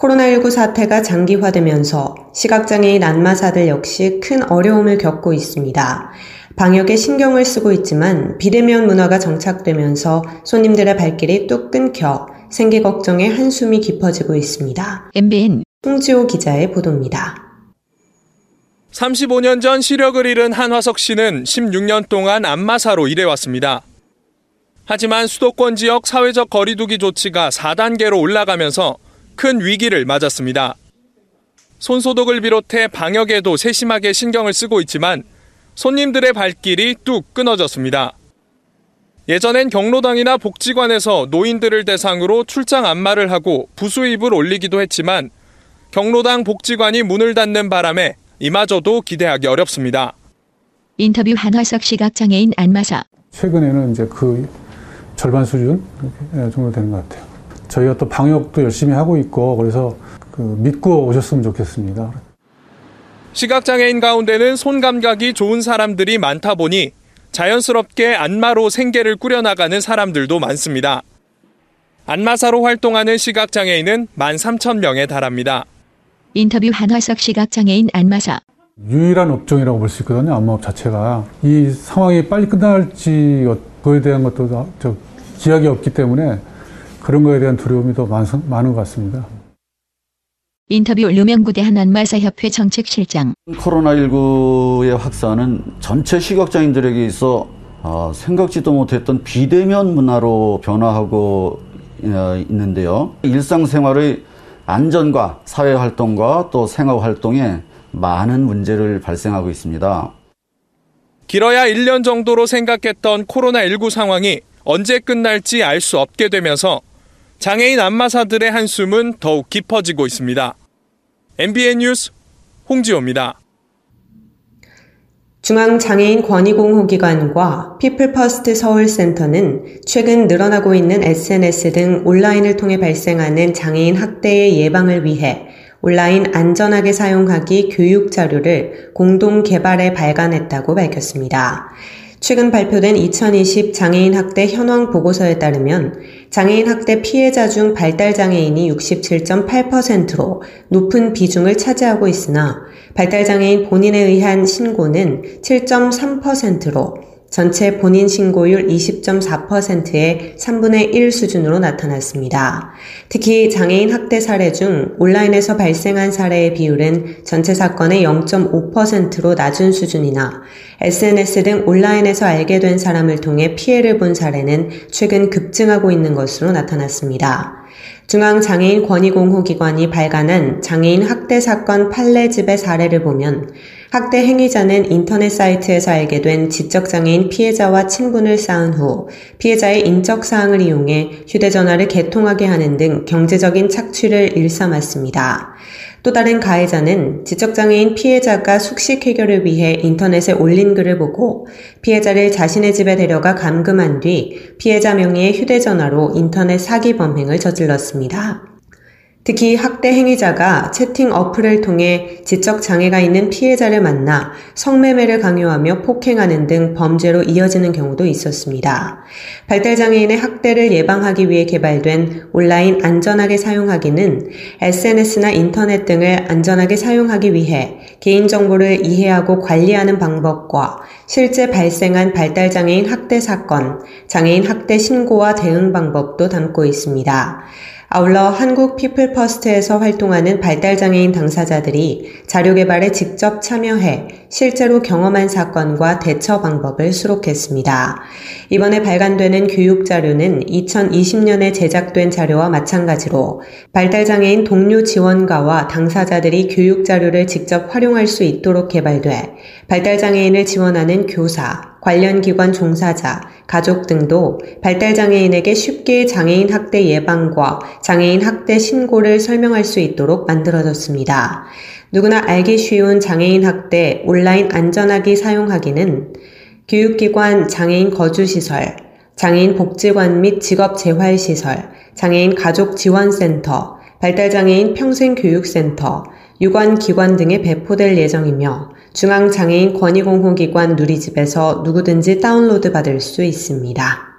코로나19 사태가 장기화되면서 시각장애인 안마사들 역시 큰 어려움을 겪고 있습니다. 방역에 신경을 쓰고 있지만 비대면 문화가 정착되면서 손님들의 발길이 뚝 끊겨 생계 걱정에 한숨이 깊어지고 있습니다. MBN 홍지호 기자의 보도입니다. 35년 전 시력을 잃은 한화석 씨는 16년 동안 안마사로 일해왔습니다. 하지만 수도권 지역 사회적 거리두기 조치가 4단계로 올라가면서 큰 위기를 맞았습니다. 손소독을 비롯해 방역에도 세심하게 신경을 쓰고 있지만 손님들의 발길이 뚝 끊어졌습니다. 예전엔 경로당이나 복지관에서 노인들을 대상으로 출장 안마를 하고 부수입을 올리기도 했지만 경로당 복지관이 문을 닫는 바람에 이마저도 기대하기 어렵습니다. 인터뷰 한화석 시각장애인 안마사 최근에는 이제 그 절반 수준 이렇게 정도 되는 것 같아요. 저희가 또 방역도 열심히 하고 있고 그래서 그 믿고 오셨으면 좋겠습니다. 시각장애인 가운데는 손 감각이 좋은 사람들이 많다 보니 자연스럽게 안마로 생계를 꾸려나가는 사람들도 많습니다. 안마사로 활동하는 시각장애인은 13,000명에 달합니다. 인터뷰 한화석 시각장애인 안마사 유일한 업종이라고 볼 수 있거든요. 안마업 자체가 이 상황이 빨리 끝날지 그에 대한 것도 저 기약이 없기 때문에 그런 거에 대한 두려움이 더 많, 많은 것 같습니다. 인터뷰 루명구대 한 안마사협회 정책실장 코로나19의 확산은 전체 시각장애인들에게 있어 어, 생각지도 못했던 비대면 문화로 변화하고 어, 있는데요. 일상생활의 안전과 사회활동과 또 생활활동에 많은 문제를 발생하고 있습니다. 길어야 1년 정도로 생각했던 코로나19 상황이 언제 끝날지 알 수 없게 되면서 장애인 안마사들의 한숨은 더욱 깊어지고 있습니다. MBN 뉴스 홍지호입니다. 중앙장애인 권익공호기관과 피플퍼스트 서울센터는 최근 늘어나고 있는 SNS 등 온라인을 통해 발생하는 장애인 학대의 예방을 위해 온라인 안전하게 사용하기 교육 자료를 공동 개발해 발간했다고 밝혔습니다. 최근 발표된 2020 장애인 학대 현황 보고서에 따르면 장애인 학대 피해자 중 발달 장애인이 67.8%로 높은 비중을 차지하고 있으나 발달 장애인 본인에 의한 신고는 7.3%로 전체 본인 신고율 20.4%의 3분의 1 수준으로 나타났습니다. 특히 장애인 학대 사례 중 온라인에서 발생한 사례의 비율은 전체 사건의 0.5%로 낮은 수준이나 SNS 등 온라인에서 알게 된 사람을 통해 피해를 본 사례는 최근 급증하고 있는 것으로 나타났습니다. 중앙장애인 권익공호기관이 발간한 장애인 학대 사건 판례집의 사례를 보면 학대 행위자는 인터넷 사이트에서 알게 된 지적장애인 피해자와 친분을 쌓은 후 피해자의 인적 사항을 이용해 휴대전화를 개통하게 하는 등 경제적인 착취를 일삼았습니다. 또 다른 가해자는 지적장애인 피해자가 숙식 해결을 위해 인터넷에 올린 글을 보고 피해자를 자신의 집에 데려가 감금한 뒤 피해자 명의의 휴대전화로 인터넷 사기 범행을 저질렀습니다. 특히 학대 행위자가 채팅 어플을 통해 지적 장애가 있는 피해자를 만나 성매매를 강요하며 폭행하는 등 범죄로 이어지는 경우도 있었습니다. 발달 장애인의 학대를 예방하기 위해 개발된 온라인 안전하게 사용하기는 SNS나 인터넷 등을 안전하게 사용하기 위해 개인 정보를 이해하고 관리하는 방법과 실제 발생한 발달 장애인 학대 사건, 장애인 학대 신고와 대응 방법도 담고 있습니다. 아울러 한국 피플퍼스트에서 활동하는 발달장애인 당사자들이 자료 개발에 직접 참여해 실제로 경험한 사건과 대처 방법을 수록했습니다. 이번에 발간되는 교육 자료는 2020년에 제작된 자료와 마찬가지로 발달장애인 동료 지원가와 당사자들이 교육 자료를 직접 활용할 수 있도록 개발돼 발달장애인을 지원하는 교사, 관련 기관 종사자, 가족 등도 발달장애인에게 쉽게 장애인 학대 예방과 장애인 학대 신고를 설명할 수 있도록 만들어졌습니다. 누구나 알기 쉬운 장애인 학대 온라인 안전하기 사용하기는 교육기관 장애인 거주시설, 장애인 복지관 및 직업재활시설, 장애인 가족지원센터, 발달장애인 평생교육센터, 유관기관 등에 배포될 예정이며 중앙장애인 권익공호기관 누리집에서 누구든지 다운로드 받을 수 있습니다.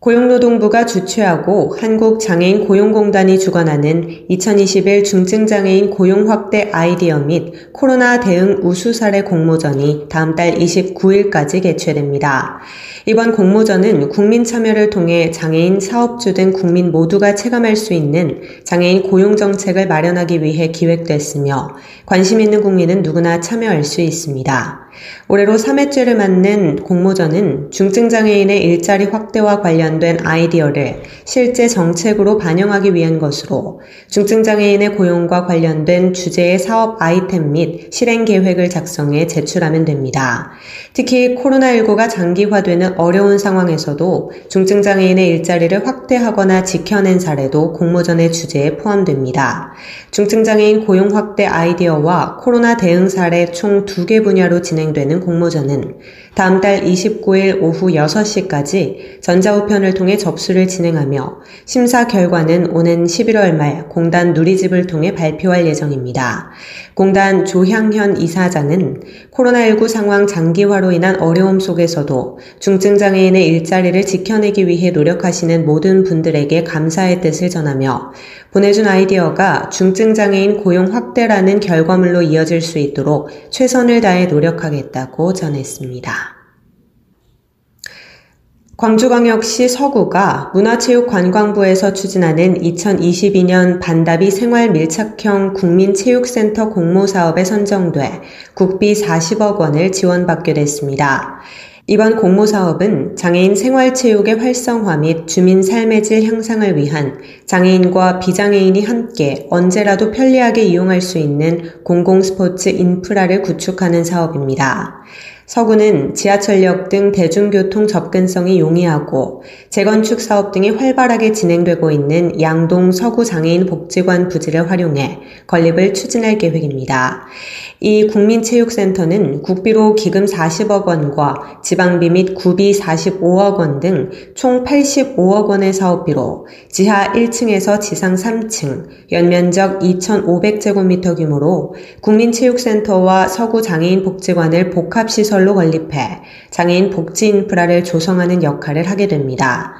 고용노동부가 주최하고 한국장애인 고용공단이 주관하는 2021 중증장애인 고용 확대 아이디어 및 코로나 대응 우수 사례 공모전이 다음 달 29일까지 개최됩니다. 이번 공모전은 국민 참여를 통해 장애인 사업주 등 국민 모두가 체감할 수 있는 장애인 고용 정책을 마련하기 위해 기획됐으며 관심 있는 국민은 누구나 참여할 수 있습니다. 올해로 3회째를 맞는 공모전은 중증장애인의 일자리 확대와 관련된 아이디어를 실제 정책으로 반영하기 위한 것으로 중증장애인의 고용과 관련된 주제의 사업 아이템 및 실행 계획을 작성해 제출하면 됩니다. 특히 코로나19가 장기화되는 어려운 상황에서도 중증장애인의 일자리를 확대하거나 지켜낸 사례도 공모전의 주제에 포함됩니다. 중증장애인 고용 확대 아이디어와 코로나 대응 사례 총 두 개 분야로 진행 되는 공모전은 다음 달 29일 오후 6시까지 전자우편을 통해 접수를 진행하며 심사 결과는 오는 11월 말 공단 누리집을 통해 발표할 예정입니다. 공단 조향현 이사장은 코로나19 상황 장기화로 인한 어려움 속에서도 중증장애인의 일자리를 지켜내기 위해 노력하시는 모든 분들에게 감사의 뜻을 전하며 보내준 아이디어가 중증장애인 고용 확대라는 결과물로 이어질 수 있도록 최선을 다해 노력하겠다고 전했습니다. 광주광역시 서구가 문화체육관광부에서 추진하는 2022년 반다비 생활 밀착형 국민체육센터 공모 사업에 선정돼 국비 40억 원을 지원받게 됐습니다. 이번 공모 사업은 장애인 생활체육의 활성화 및 주민 삶의 질 향상을 위한 장애인과 비장애인이 함께 언제라도 편리하게 이용할 수 있는 공공스포츠 인프라를 구축하는 사업입니다. 서구는 지하철역 등 대중교통 접근성이 용이하고 재건축 사업 등이 활발하게 진행되고 있는 양동 서구 장애인 복지관 부지를 활용해 건립을 추진할 계획입니다. 이 국민체육센터는 국비로 기금 40억 원과 지방비 및 구비 45억 원 등 총 85억 원의 사업비로 지하 1층에서 지상 3층, 연면적 2,500제곱미터 규모로 국민체육센터와 서구 장애인 복지관을 복합 시설로 건립해 장애인 복지 인프라를 조성하는 역할을 하게 됩니다.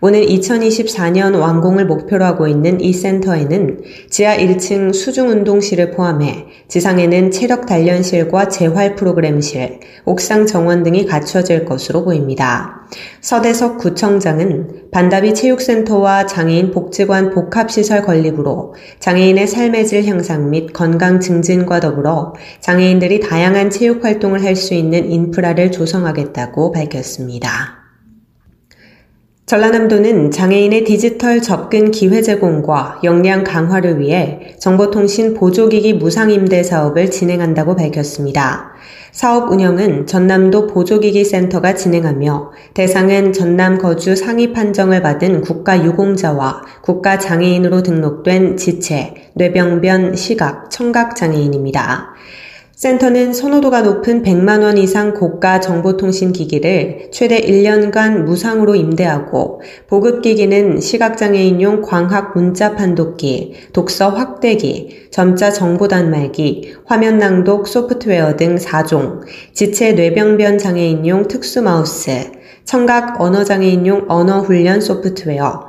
오는 2024년 완공을 목표로 하고 있는 이 센터에는 지하 1층 수중운동실을 포함해 지상에는 체력 단련실과 재활 프로그램실, 옥상 정원 등이 갖춰질 것으로 보입니다. 서대석 구청장은 반다비 체육센터와 장애인 복지관 복합시설 건립으로 장애인의 삶의 질 향상 및 건강 증진과 더불어 장애인들이 다양한 체육 활동을 할 수 있는 인프라를 조성하겠다고 밝혔습니다. 전라남도는 장애인의 디지털 접근 기회 제공과 역량 강화를 위해 정보통신 보조기기 무상 임대 사업을 진행한다고 밝혔습니다. 사업 운영은 전남도 보조기기 센터가 진행하며 대상은 전남 거주 상위 판정을 받은 국가 유공자와 국가 장애인으로 등록된 지체, 뇌병변, 시각, 청각 장애인입니다. 센터는 선호도가 높은 100만 원 이상 고가 정보통신 기기를 최대 1년간 무상으로 임대하고 보급 기기는 시각장애인용 광학 문자 판독기, 독서 확대기, 점자 정보 단말기, 화면 낭독 소프트웨어 등 4종, 지체 뇌병변 장애인용 특수 마우스, 청각 언어 장애인용 언어 훈련 소프트웨어,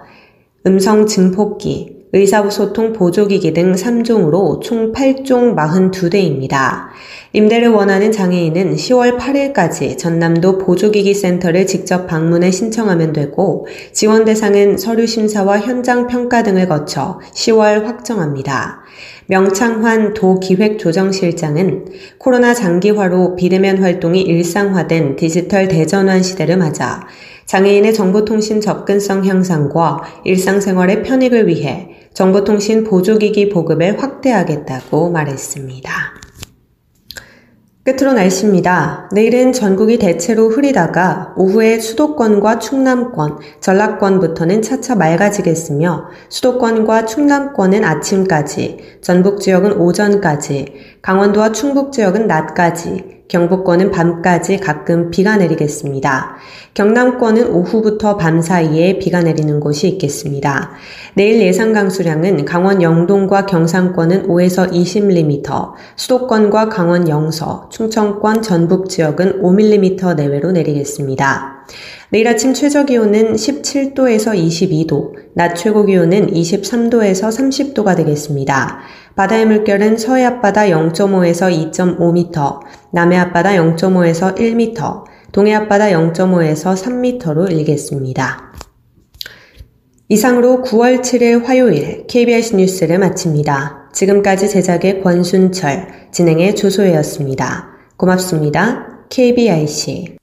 음성 증폭기, 의사소통 보조기기 등 3종으로 총 8종 42대입니다. 임대를 원하는 장애인은 10월 8일까지 전남도 보조기기 센터를 직접 방문해 신청하면 되고 지원 대상은 서류 심사와 현장 평가 등을 거쳐 10월 확정합니다. 명창환 도기획조정실장은 코로나 장기화로 비대면 활동이 일상화된 디지털 대전환 시대를 맞아 장애인의 정보통신 접근성 향상과 일상생활의 편익을 위해 정보통신 보조기기 보급을 확대하겠다고 말했습니다. 끝으로 날씨입니다. 내일은 전국이 대체로 흐리다가 오후에 수도권과 충남권, 전라권부터는 차차 맑아지겠으며 수도권과 충남권은 아침까지, 전북 지역은 오전까지, 강원도와 충북 지역은 낮까지, 경북권은 밤까지 가끔 비가 내리겠습니다. 경남권은 오후부터 밤 사이에 비가 내리는 곳이 있겠습니다. 내일 예상 강수량은 강원 영동과 경상권은 5에서 20mm, 수도권과 강원 영서, 충청권 전북 지역은 5mm 내외로 내리겠습니다. 내일 아침 최저 기온은 17도에서 22도, 낮 최고 기온은 23도에서 30도가 되겠습니다. 바다의 물결은 서해 앞바다 0.5에서 2.5m, 남해 앞바다 0.5에서 1m, 동해 앞바다 0.5에서 3m로 일겠습니다. 이상으로 9월 7일 화요일 KBS 뉴스를 마칩니다. 지금까지 제작의 권순철, 진행의 조소혜였습니다. 고맙습니다. KBIC